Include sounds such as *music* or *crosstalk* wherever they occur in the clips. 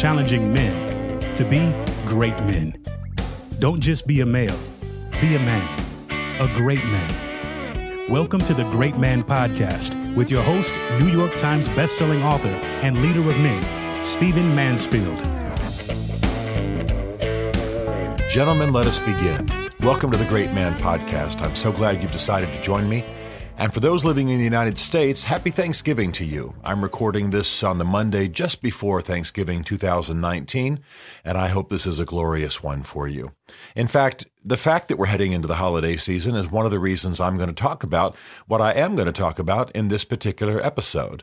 challenging men to be great men. Don't just be a male, be a man, a great man. Welcome to the Great Man Podcast with your host, New York Times bestselling author and leader of men, Stephen Mansfield. Gentlemen, let us begin. Welcome to the Great Man Podcast. I'm so glad you've decided to join me. And for those living in the United States, happy Thanksgiving to you. I'm recording this on the Monday just before Thanksgiving 2019, and I hope this is a glorious one for you. In fact, the fact that we're heading into the holiday season is one of the reasons I'm going to talk about what I am going to talk about in this particular episode.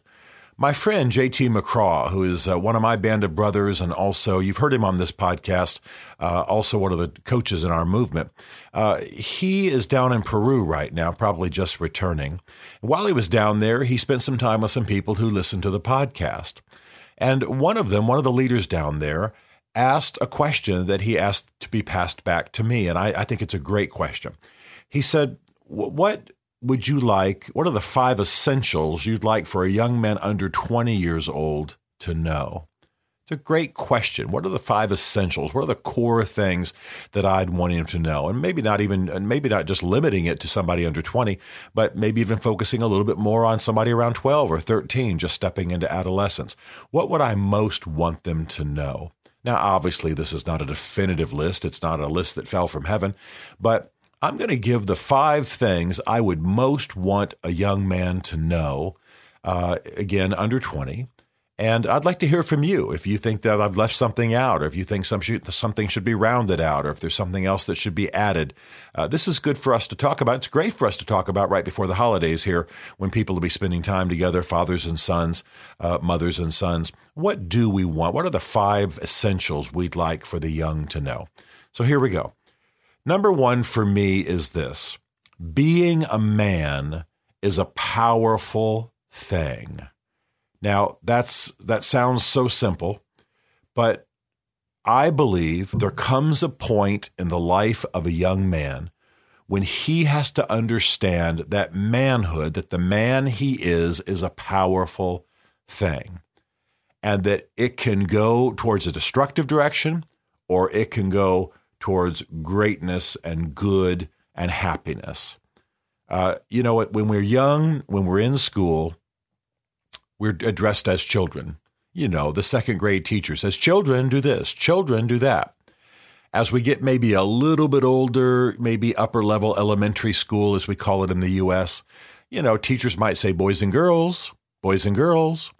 My friend JT McCraw, who is uh, one of my band of brothers, and also you've heard him on this podcast, uh, also one of the coaches in our movement. Uh, he is down in Peru right now, probably just returning. While he was down there, he spent some time with some people who listened to the podcast. And one of them, one of the leaders down there, asked a question that he asked to be passed back to me. And I, I think it's a great question. He said, What would you like? What are the five essentials you'd like for a young man under 20 years old to know? It's a great question. What are the five essentials? What are the core things that I'd want him to know? And maybe not even, and maybe not just limiting it to somebody under 20, but maybe even focusing a little bit more on somebody around 12 or 13, just stepping into adolescence. What would I most want them to know? Now, obviously, this is not a definitive list. It's not a list that fell from heaven, but I'm going to give the five things I would most want a young man to know, uh, again, under 20. And I'd like to hear from you if you think that I've left something out, or if you think some something should be rounded out, or if there's something else that should be added. Uh, this is good for us to talk about. It's great for us to talk about right before the holidays here when people will be spending time together, fathers and sons, uh, mothers and sons. What do we want? What are the five essentials we'd like for the young to know? So here we go. Number one for me is this being a man is a powerful thing. Now, that's that sounds so simple, but I believe there comes a point in the life of a young man when he has to understand that manhood, that the man he is, is a powerful thing. And that it can go towards a destructive direction or it can go towards greatness and good and happiness. Uh, you know, when we're young, when we're in school, we're addressed as children. You know, the second grade teacher says, Children, do this, children, do that. As we get maybe a little bit older, maybe upper level elementary school, as we call it in the US, you know, teachers might say, Boys and girls, boys and girls.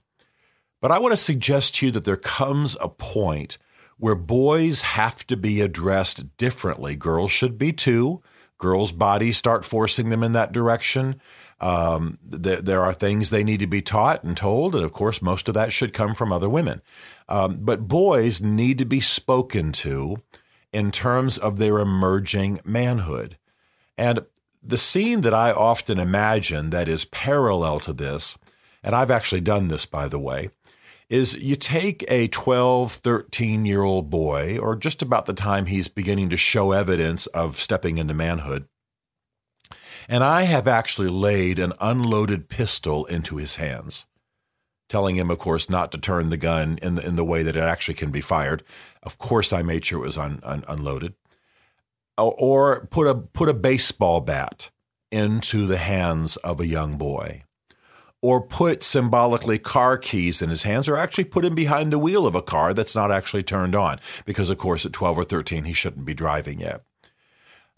But I want to suggest to you that there comes a point where boys have to be addressed differently. Girls should be too. Girls' bodies start forcing them in that direction. Um, th- there are things they need to be taught and told, and of course, most of that should come from other women. Um, but boys need to be spoken to in terms of their emerging manhood. And the scene that I often imagine that is parallel to this, and I've actually done this, by the way, is you take a 12, 13 year old boy, or just about the time he's beginning to show evidence of stepping into manhood, and I have actually laid an unloaded pistol into his hands, telling him, of course, not to turn the gun in the, in the way that it actually can be fired. Of course, I made sure it was un, un, unloaded. Or put a, put a baseball bat into the hands of a young boy or put symbolically car keys in his hands, or actually put him behind the wheel of a car that's not actually turned on, because of course at 12 or 13 he shouldn't be driving yet.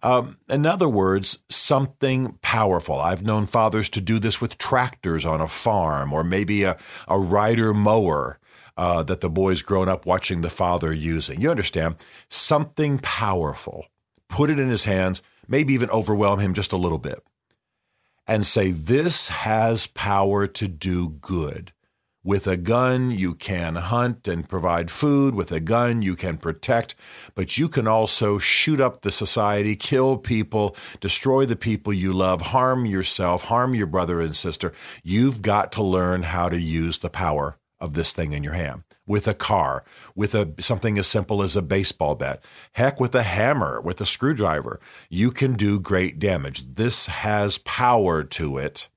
Um, in other words, something powerful. I've known fathers to do this with tractors on a farm, or maybe a, a rider mower uh, that the boy's grown up watching the father using. You understand? Something powerful. Put it in his hands, maybe even overwhelm him just a little bit and say, This has power to do good. With a gun, you can hunt and provide food. With a gun, you can protect, but you can also shoot up the society, kill people, destroy the people you love, harm yourself, harm your brother and sister. You've got to learn how to use the power of this thing in your hand with a car, with a something as simple as a baseball bat, heck with a hammer, with a screwdriver. You can do great damage. This has power to it,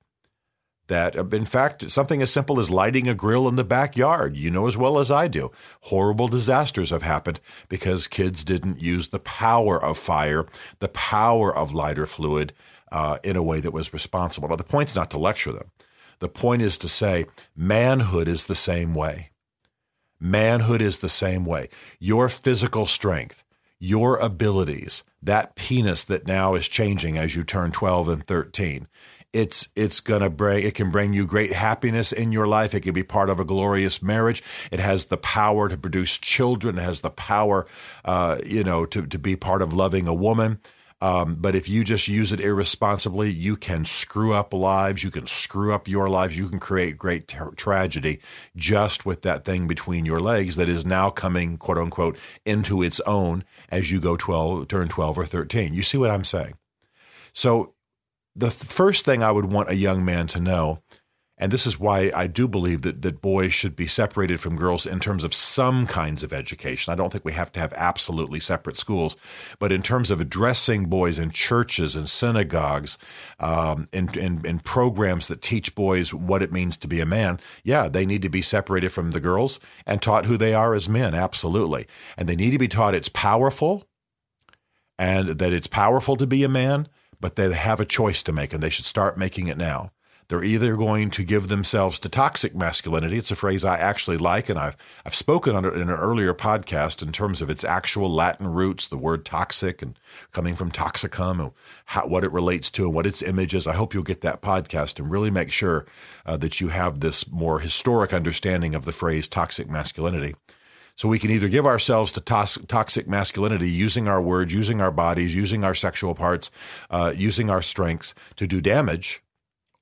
that, uh, in fact, something as simple as lighting a grill in the backyard, you know as well as I do, horrible disasters have happened because kids didn't use the power of fire, the power of lighter fluid uh, in a way that was responsible. Now, the point's not to lecture them. The point is to say manhood is the same way. Manhood is the same way. Your physical strength, your abilities, that penis that now is changing as you turn 12 and 13, it's it's gonna bring it can bring you great happiness in your life. It can be part of a glorious marriage. It has the power to produce children. It has the power, uh, you know, to to be part of loving a woman. Um, but if you just use it irresponsibly, you can screw up lives. You can screw up your lives. You can create great ter- tragedy just with that thing between your legs that is now coming, quote unquote, into its own as you go 12, turn 12 or 13. You see what I'm saying? So the first thing I would want a young man to know, and this is why I do believe that, that boys should be separated from girls in terms of some kinds of education. I don't think we have to have absolutely separate schools, but in terms of addressing boys in churches and synagogues, um, in, in programs that teach boys what it means to be a man, yeah, they need to be separated from the girls and taught who they are as men, absolutely. And they need to be taught it's powerful and that it's powerful to be a man but they have a choice to make and they should start making it now. They're either going to give themselves to toxic masculinity. It's a phrase I actually like, and I've I've spoken on it in an earlier podcast in terms of its actual Latin roots, the word toxic, and coming from toxicum, and how, what it relates to, and what its image is. I hope you'll get that podcast and really make sure uh, that you have this more historic understanding of the phrase toxic masculinity. So we can either give ourselves to toxic masculinity using our words, using our bodies, using our sexual parts, uh, using our strengths to do damage,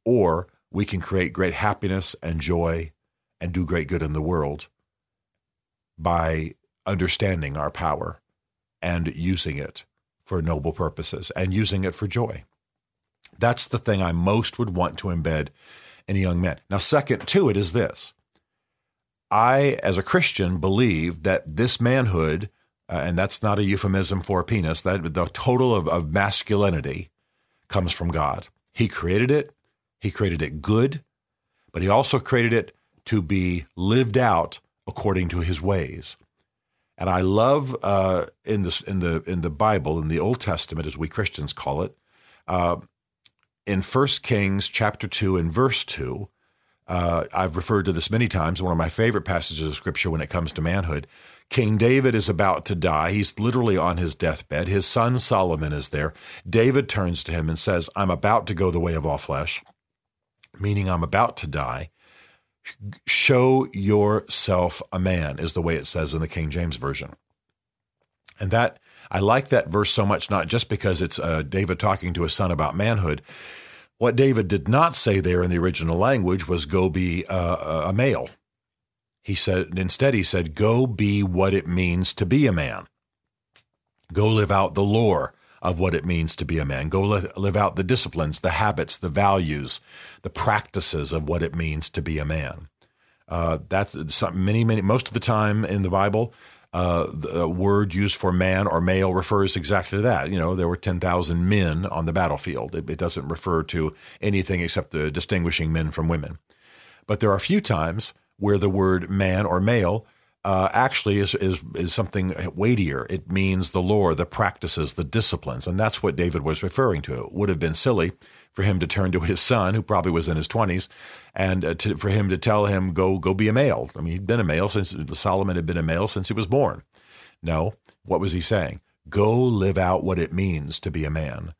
or we can create great happiness and joy and do great good in the world by understanding our power and using it for noble purposes and using it for joy. That's the thing I most would want to embed in a young man. Now, second to it is this I, as a Christian, believe that this manhood, uh, and that's not a euphemism for a penis, that the total of, of masculinity comes from God. He created it, He created it good, but He also created it to be lived out according to His ways. And I love uh, in the in the in the Bible in the Old Testament, as we Christians call it, uh, in First Kings chapter two and verse two, uh, I've referred to this many times, one of my favorite passages of scripture when it comes to manhood. King David is about to die. He's literally on his deathbed. His son Solomon is there. David turns to him and says, I'm about to go the way of all flesh, meaning I'm about to die. Show yourself a man, is the way it says in the King James Version. And that, I like that verse so much, not just because it's uh, David talking to his son about manhood, what David did not say there in the original language was go be a, a male. He said, instead, he said, go be what it means to be a man. Go live out the lore of what it means to be a man. Go live, out the disciplines, the habits, the values, the practices of what it means to be a man. Uh, that's some, many, many, most of the time in the Bible, uh, the word used for man or male refers exactly to that. You know, there were 10,000 men on the battlefield. It, it, doesn't refer to anything except the distinguishing men from women. But there are a few times where the word man or male uh, actually is, is, is something weightier. It means the lore, the practices, the disciplines. And that's what David was referring to. It would have been silly for him to turn to his son, who probably was in his 20s, and uh, to, for him to tell him, go, go be a male. I mean, he'd been a male since Solomon had been a male since he was born. No, what was he saying? Go live out what it means to be a man.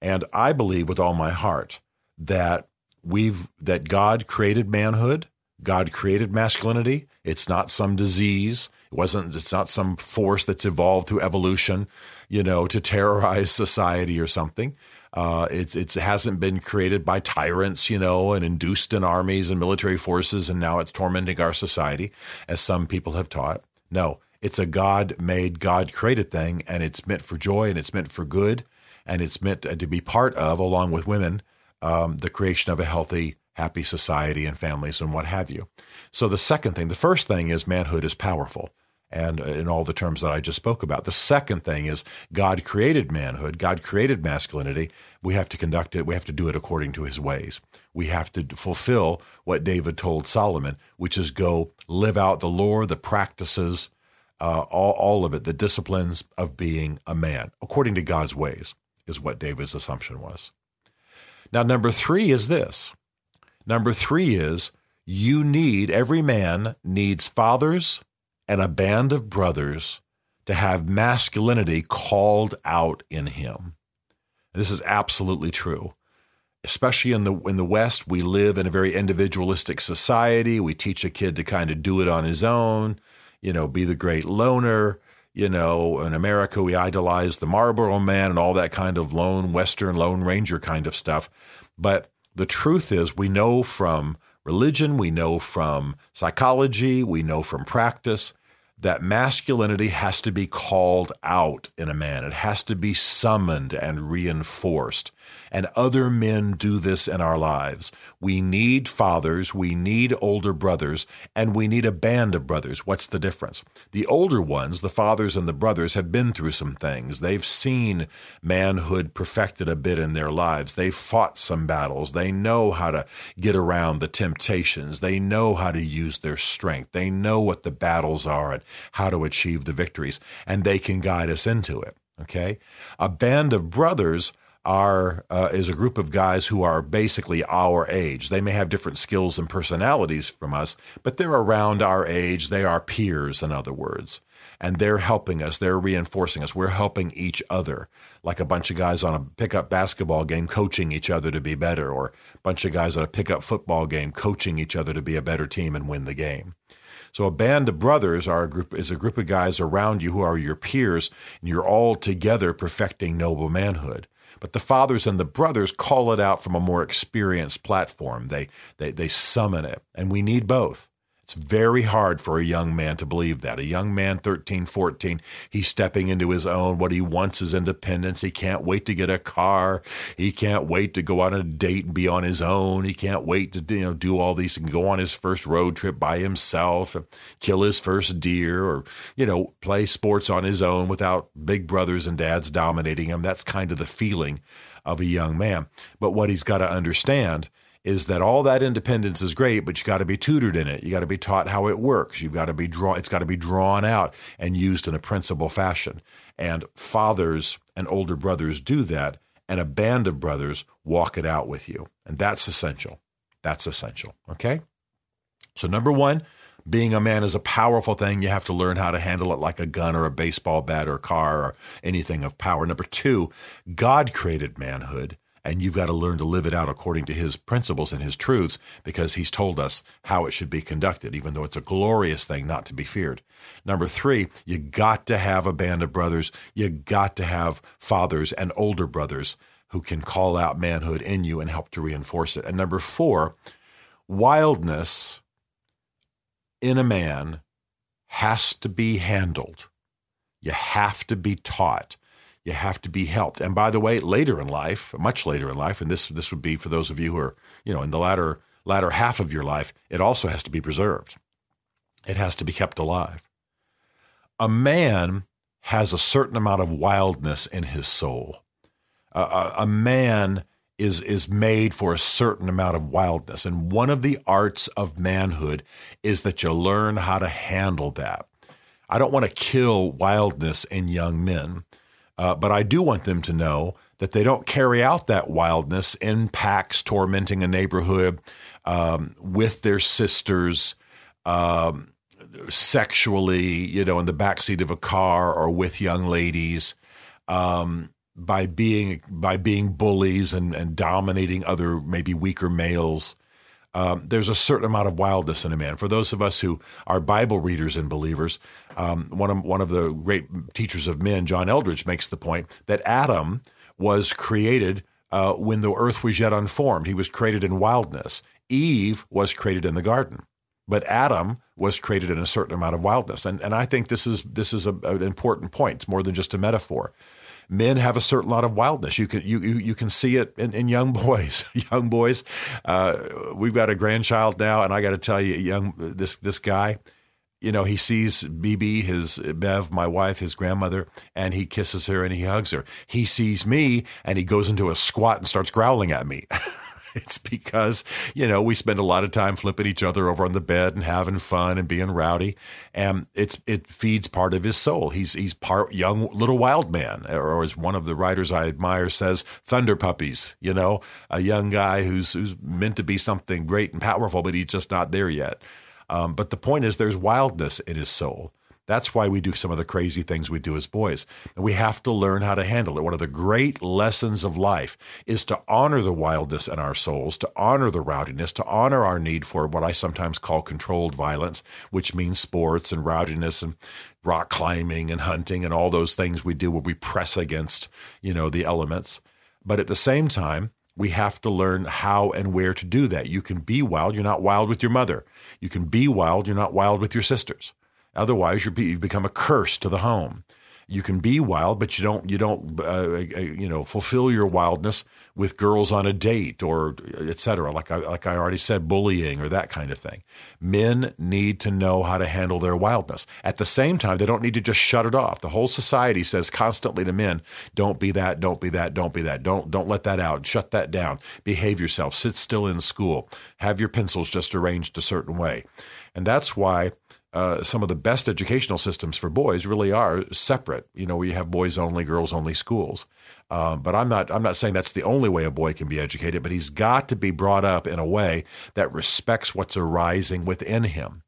And I believe with all my heart that we've, that God created manhood. God created masculinity. It's not some disease. It wasn't, it's not some force that's evolved through evolution, you know, to terrorize *laughs* society or something. Uh, it's it hasn't been created by tyrants, you know, and induced in armies and military forces, and now it's tormenting our society, as some people have taught. No, it's a God-made, God-created thing, and it's meant for joy, and it's meant for good, and it's meant to be part of, along with women, um, the creation of a healthy, happy society and families and what have you. So the second thing, the first thing is manhood is powerful and uh, in all the terms that I just spoke about. The second thing is God created manhood, God created masculinity. We have to conduct it, we have to do it according to his ways. We have to fulfill what David told Solomon, which is go live out the lore, the practices, uh, all, all of it, the disciplines of being a man, according to God's ways, is what David's assumption was. Now, number three is this. Number three is you need, every man needs fathers and a band of brothers to have masculinity called out in him. This is absolutely true. Especially in the in the West, we live in a very individualistic society. We teach a kid to kind of do it on his own, you know, be the great loner. You know, in America, we idolize the Marlboro Man and all that kind of lone Western Lone Ranger kind of stuff. But the truth is, we know from religion, we know from psychology, we know from practice that masculinity has to be called out in a man. It has to be summoned and reinforced. And other men do this in our lives. We need fathers, we need older brothers, and we need a band of brothers. What's the difference? The older ones, the fathers and the brothers, have been through some things. They've seen manhood perfected a bit in their lives. They've fought some battles. They know how to get around the temptations. They know how to use their strength. They know what the battles are and how to achieve the victories, and they can guide us into it. Okay? A band of brothers are uh, is a group of guys who are basically our age. They may have different skills and personalities from us, but they're around our age. They are peers, in other words. And they're helping us. They're reinforcing us. We're helping each other, like a bunch of guys on a pickup basketball game coaching each other to be better, or a bunch of guys on a pickup football game coaching each other to be a better team and win the game. So a band of brothers are a group is a group of guys around you who are your peers, and you're all together perfecting noble manhood. But the fathers and the brothers call it out from a more experienced platform. They, they, they summon it. And we need both. It's very hard for a young man to believe that. A young man, 13, 14, he's stepping into his own. What he wants is independence. He can't wait to get a car. He can't wait to go on a date and be on his own. He can't wait to you know do all these and go on his first road trip by himself, kill his first deer, or you know play sports on his own without big brothers and dads dominating him. That's kind of the feeling of a young man. But what he's got to understand is that all that independence is great, but you got to be tutored in it. You got to be taught how it works. You've got to be drawn. It's got to be drawn out and used in a principal fashion. And fathers and older brothers do that, and a band of brothers walk it out with you, and that's essential. That's essential. Okay. So number one, being a man is a powerful thing. You have to learn how to handle it like a gun or a baseball bat or a car or anything of power. Number two, God created manhood and you've got to learn to live it out according to his principles and his truths because he's told us how it should be conducted, even though it's a glorious thing not to be feared. Number three, you got to have a band of brothers. You got to have fathers and older brothers who can call out manhood in you and help to reinforce it. And number four, wildness in a man has to be handled. You have to be taught you have to be helped. And by the way, later in life, much later in life, and this this would be for those of you who are, you know, in the latter latter half of your life, it also has to be preserved. It has to be kept alive. A man has a certain amount of wildness in his soul. A, a man is is made for a certain amount of wildness, and one of the arts of manhood is that you learn how to handle that. I don't want to kill wildness in young men. Uh, but I do want them to know that they don't carry out that wildness in packs, tormenting a neighborhood um, with their sisters, um, sexually, you know, in the backseat of a car or with young ladies. Um, by being by being bullies and, and dominating other maybe weaker males, um, there's a certain amount of wildness in a man. For those of us who are Bible readers and believers, um, one of one of the great teachers of men, John Eldredge, makes the point that Adam was created uh, when the earth was yet unformed. He was created in wildness. Eve was created in the garden, but Adam was created in a certain amount of wildness. And and I think this is this is a, an important point. It's more than just a metaphor men have a certain lot of wildness. You can you you, you can see it in, in young *laughs* boys. young boys. Uh, we've got a grandchild now, and I got to tell you, young this this guy. you know, he sees BB, his Bev, my wife, his grandmother, and he kisses her and he hugs her. He sees me and he goes into a squat and starts growling at me. *laughs* It's because, you know, we spend a lot of time flipping each other over on the bed and having fun and being rowdy. And it's it feeds part of his soul. He's he's part young little wild man, or as one of the writers I admire says, thunder puppies, you know, a young guy who's who's meant to be something great and powerful, but he's just not there yet. Um, but the point is, there's wildness in his soul. That's why we do some of the crazy things we do as boys. And we have to learn how to handle it. One of the great lessons of life is to honor the wildness in our souls, to honor the rowdiness, to honor our need for what I sometimes call controlled violence, which means sports and rowdiness and rock climbing and hunting and all those things we do where we press against, you know, the elements. But at the same time, we have to learn how and where to do that. You can be wild. You're not wild with your mother. You can be wild. You're not wild with your sisters. Otherwise, you have become a curse to the home. You can be wild, but you don't you don't uh, uh, you know fulfill your wildness with girls on a date or etc. Like I like I already said, bullying or that kind of thing. Men need to know how to handle their wildness. At the same time, they don't need to just shut it off. The whole society says constantly to men, "Don't be that. Don't be that. Don't be that. Don't don't let that out. Shut that down. Behave yourself. Sit still in school. Have your pencils just arranged a certain way." And that's why uh, some of the best educational systems for boys really are separate. You know, we have boys only, girls only schools. Um, but I'm not I'm not saying that's the only way a boy can be educated. But he's got to be brought up in a way that respects what's arising within him.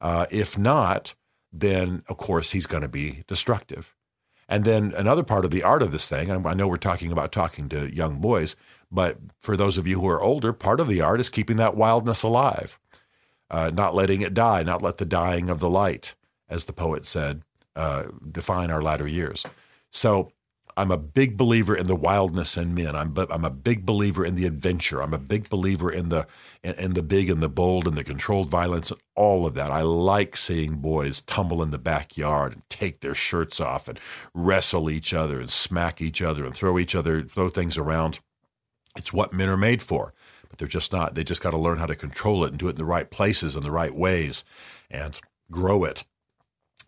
Uh, if not, then of course he's going to be destructive. And then another part of the art of this thing, I know we're talking about talking to young boys, but for those of you who are older, part of the art is keeping that wildness alive uh, not letting it die, not let the dying of the light, as the poet said, uh, define our latter years. So I'm a big believer in the wildness in men. I'm I'm a big believer in the adventure. I'm a big believer in the in, in the big and the bold and the controlled violence and all of that. I like seeing boys tumble in the backyard and take their shirts off and wrestle each other and smack each other and throw each other throw things around. It's what men are made for they're just not. They just got to learn how to control it and do it in the right places and the right ways and grow it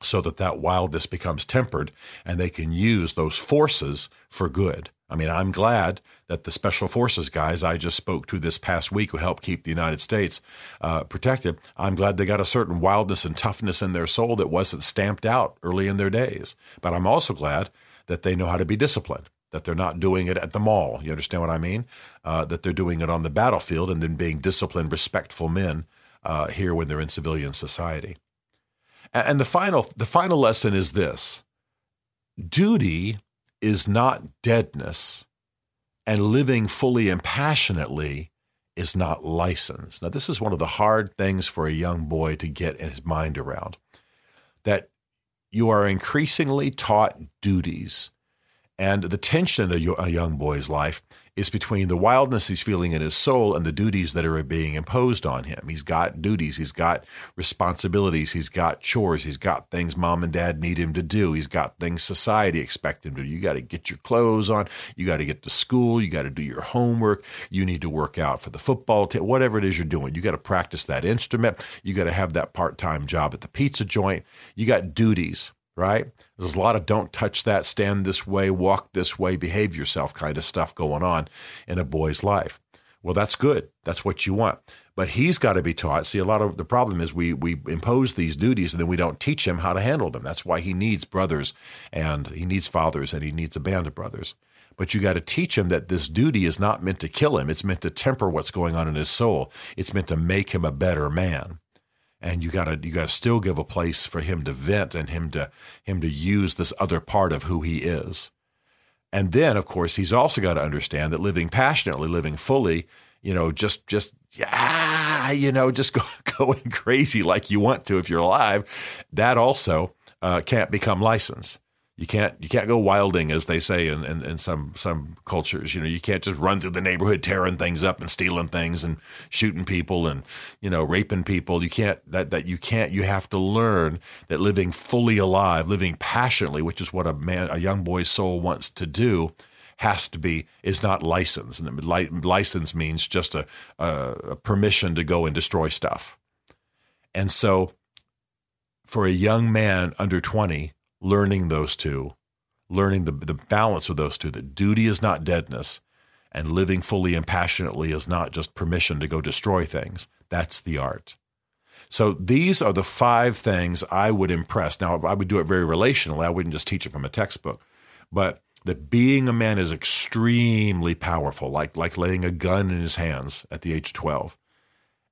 so that that wildness becomes tempered and they can use those forces for good. I mean, I'm glad that the special forces guys I just spoke to this past week who helped keep the United States uh, protected, I'm glad they got a certain wildness and toughness in their soul that wasn't stamped out early in their days. But I'm also glad that they know how to be disciplined that they're not doing it at the mall. You understand what I mean? Uh, that they're doing it on the battlefield and then being disciplined, respectful men uh, here when they're in civilian society. And, the final, the final lesson is this: duty is not deadness, and living fully and passionately is not license. Now, this is one of the hard things for a young boy to get in his mind around. That you are increasingly taught duties and the tension in a young boy's life is between the wildness he's feeling in his soul and the duties that are being imposed on him. He's got duties, he's got responsibilities, he's got chores, he's got things mom and dad need him to do, he's got things society expect him to do. You got to get your clothes on, you got to get to school, you got to do your homework, you need to work out for the football team, whatever it is you're doing. You got to practice that instrument, you got to have that part time job at the pizza joint. You got duties right? There's a lot of don't touch that, stand this way, walk this way, behave yourself kind of stuff going on in a boy's life. Well, that's good. That's what you want. But he's got to be taught. See, a lot of the problem is we we impose these duties and then we don't teach him how to handle them. That's why he needs brothers and he needs fathers and he needs a band of brothers. But you got to teach him that this duty is not meant to kill him. It's meant to temper what's going on in his soul. It's meant to make him a better man and you gotta you gotta still give a place for him to vent and him to him to use this other part of who he is. And then, of course, he's also got to understand that living passionately, living fully, you know, just just yeah, you know, just *laughs* go, going crazy like you want to if you're alive, that also uh, can't become license. You can't you can't go wilding as they say in, in, in, some some cultures. You know, you can't just run through the neighborhood tearing things up and stealing things and shooting people and you know raping people. You can't that that you can't. You have to learn that living fully alive, living passionately, which is what a man a young boy's soul wants to do, has to be is not license. And license means just a, a permission to go and destroy stuff. And so for a young man under 20, learning those two, learning the, the balance of those two, that duty is not deadness and living fully and passionately is not just permission to go destroy things. That's the art. So these are the five things I would impress. Now, I would do it very relationally. I wouldn't just teach it from a textbook, but that being a man is extremely powerful, like like laying a gun in his hands at the age of 12.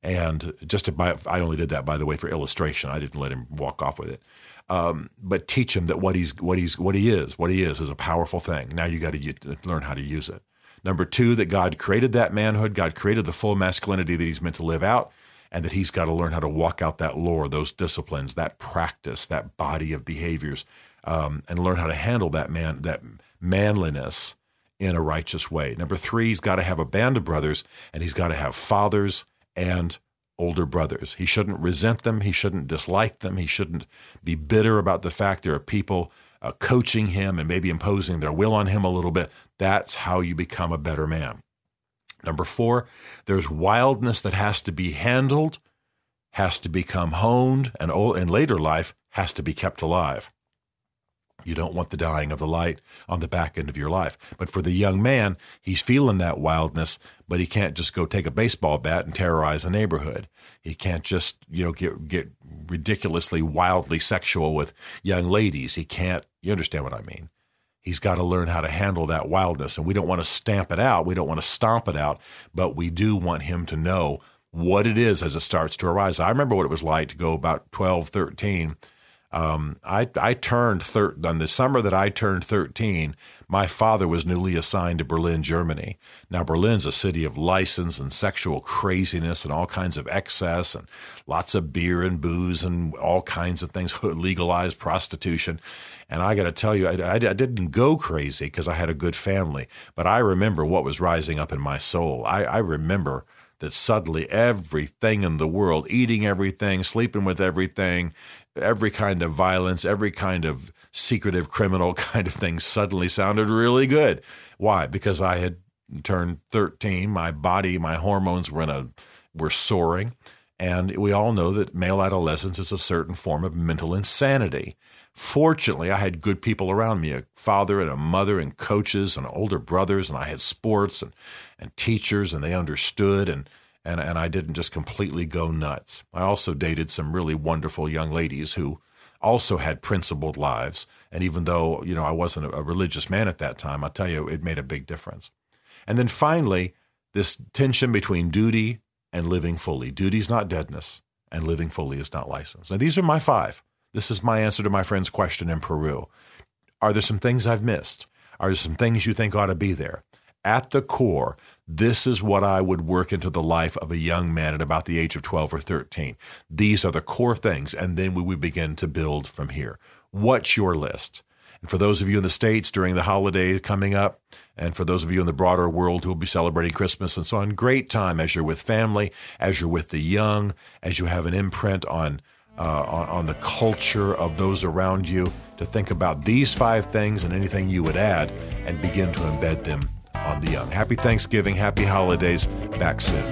And just to buy, I only did that by the way for illustration. I didn't let him walk off with it. Um, but teach him that what he's what he's what he is, what he is, is a powerful thing. Now you got to learn how to use it. Number two, that God created that manhood. God created the full masculinity that He's meant to live out, and that He's got to learn how to walk out that lore, those disciplines, that practice, that body of behaviors, um, and learn how to handle that man, that manliness in a righteous way. Number three, he's got to have a band of brothers and he's got to have fathers and older brothers. He shouldn't resent them. He shouldn't dislike them. He shouldn't be bitter about the fact there are people uh, coaching him and maybe imposing their will on him a little bit. That's how you become a better man. Number four, there's wildness that has to be handled, has to become honed, and in later life has to be kept alive. You don't want the dying of the light on the back end of your life. But for the young man, he's feeling that wildness, but he can't just go take a baseball bat and terrorize a neighborhood. He can't just, you know, get get ridiculously wildly sexual with young ladies. He can't, you understand what I mean? He's got to learn how to handle that wildness. And we don't want to stamp it out. We don't want to stomp it out, but we do want him to know what it is as it starts to arise. I remember what it was like to go about 12, 13 um, I, I turned thir- on the summer that I turned 13. My father was newly assigned to Berlin, Germany. Now, Berlin's a city of license and sexual craziness and all kinds of excess and lots of beer and booze and all kinds of things, *laughs* legalized prostitution. And I got to tell you, I, I, I, didn't go crazy because I had a good family, but I remember what was rising up in my soul. I, I remember that suddenly everything in the world, eating everything, sleeping with everything, every kind of violence, every kind of secretive criminal *laughs* kind of thing suddenly sounded really good. Why? Because I had turned 13, my body, my hormones were in a were soaring, and we all know that male adolescence is a certain form of mental insanity. Fortunately, I had good people around me, a father and a mother and coaches and older brothers, and I had sports and, and teachers, and they understood and and and I didn't just completely go nuts. I also dated some really wonderful young ladies who also had principled lives, and even though you know I wasn't a religious man at that time, I'll tell you it made a big difference. And then finally, this tension between duty and living fully. Duty is not deadness, and living fully is not license. Now these are my five. This is my answer to my friend's question in Peru. Are there some things I've missed? Are there some things you think ought to be there? At the core, this is what I would work into the life of a young man at about the age of 12 or 13. These are the core things, and then we would begin to build from here. What's your list? And for those of you in the States during the holiday coming up, and for those of you in the broader world who will be celebrating Christmas and so on, great time as you're with family, as you're with the young, as you have an imprint on, uh, on, on the culture of those around you, to think about these five things and anything you would add and begin to embed them on the young. Happy Thanksgiving, happy holidays. Back soon.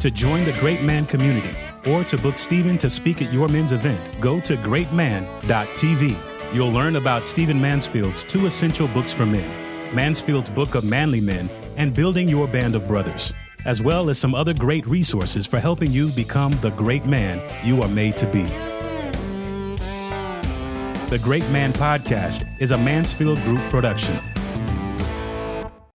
To join the Great Man community or to book Stephen to speak at your men's event, go to greatman.tv. You'll learn about Stephen Mansfield's two essential books for men Mansfield's Book of Manly Men and Building Your Band of Brothers, as well as some other great resources for helping you become the great man you are made to be. The Great Man Podcast is a Mansfield Group production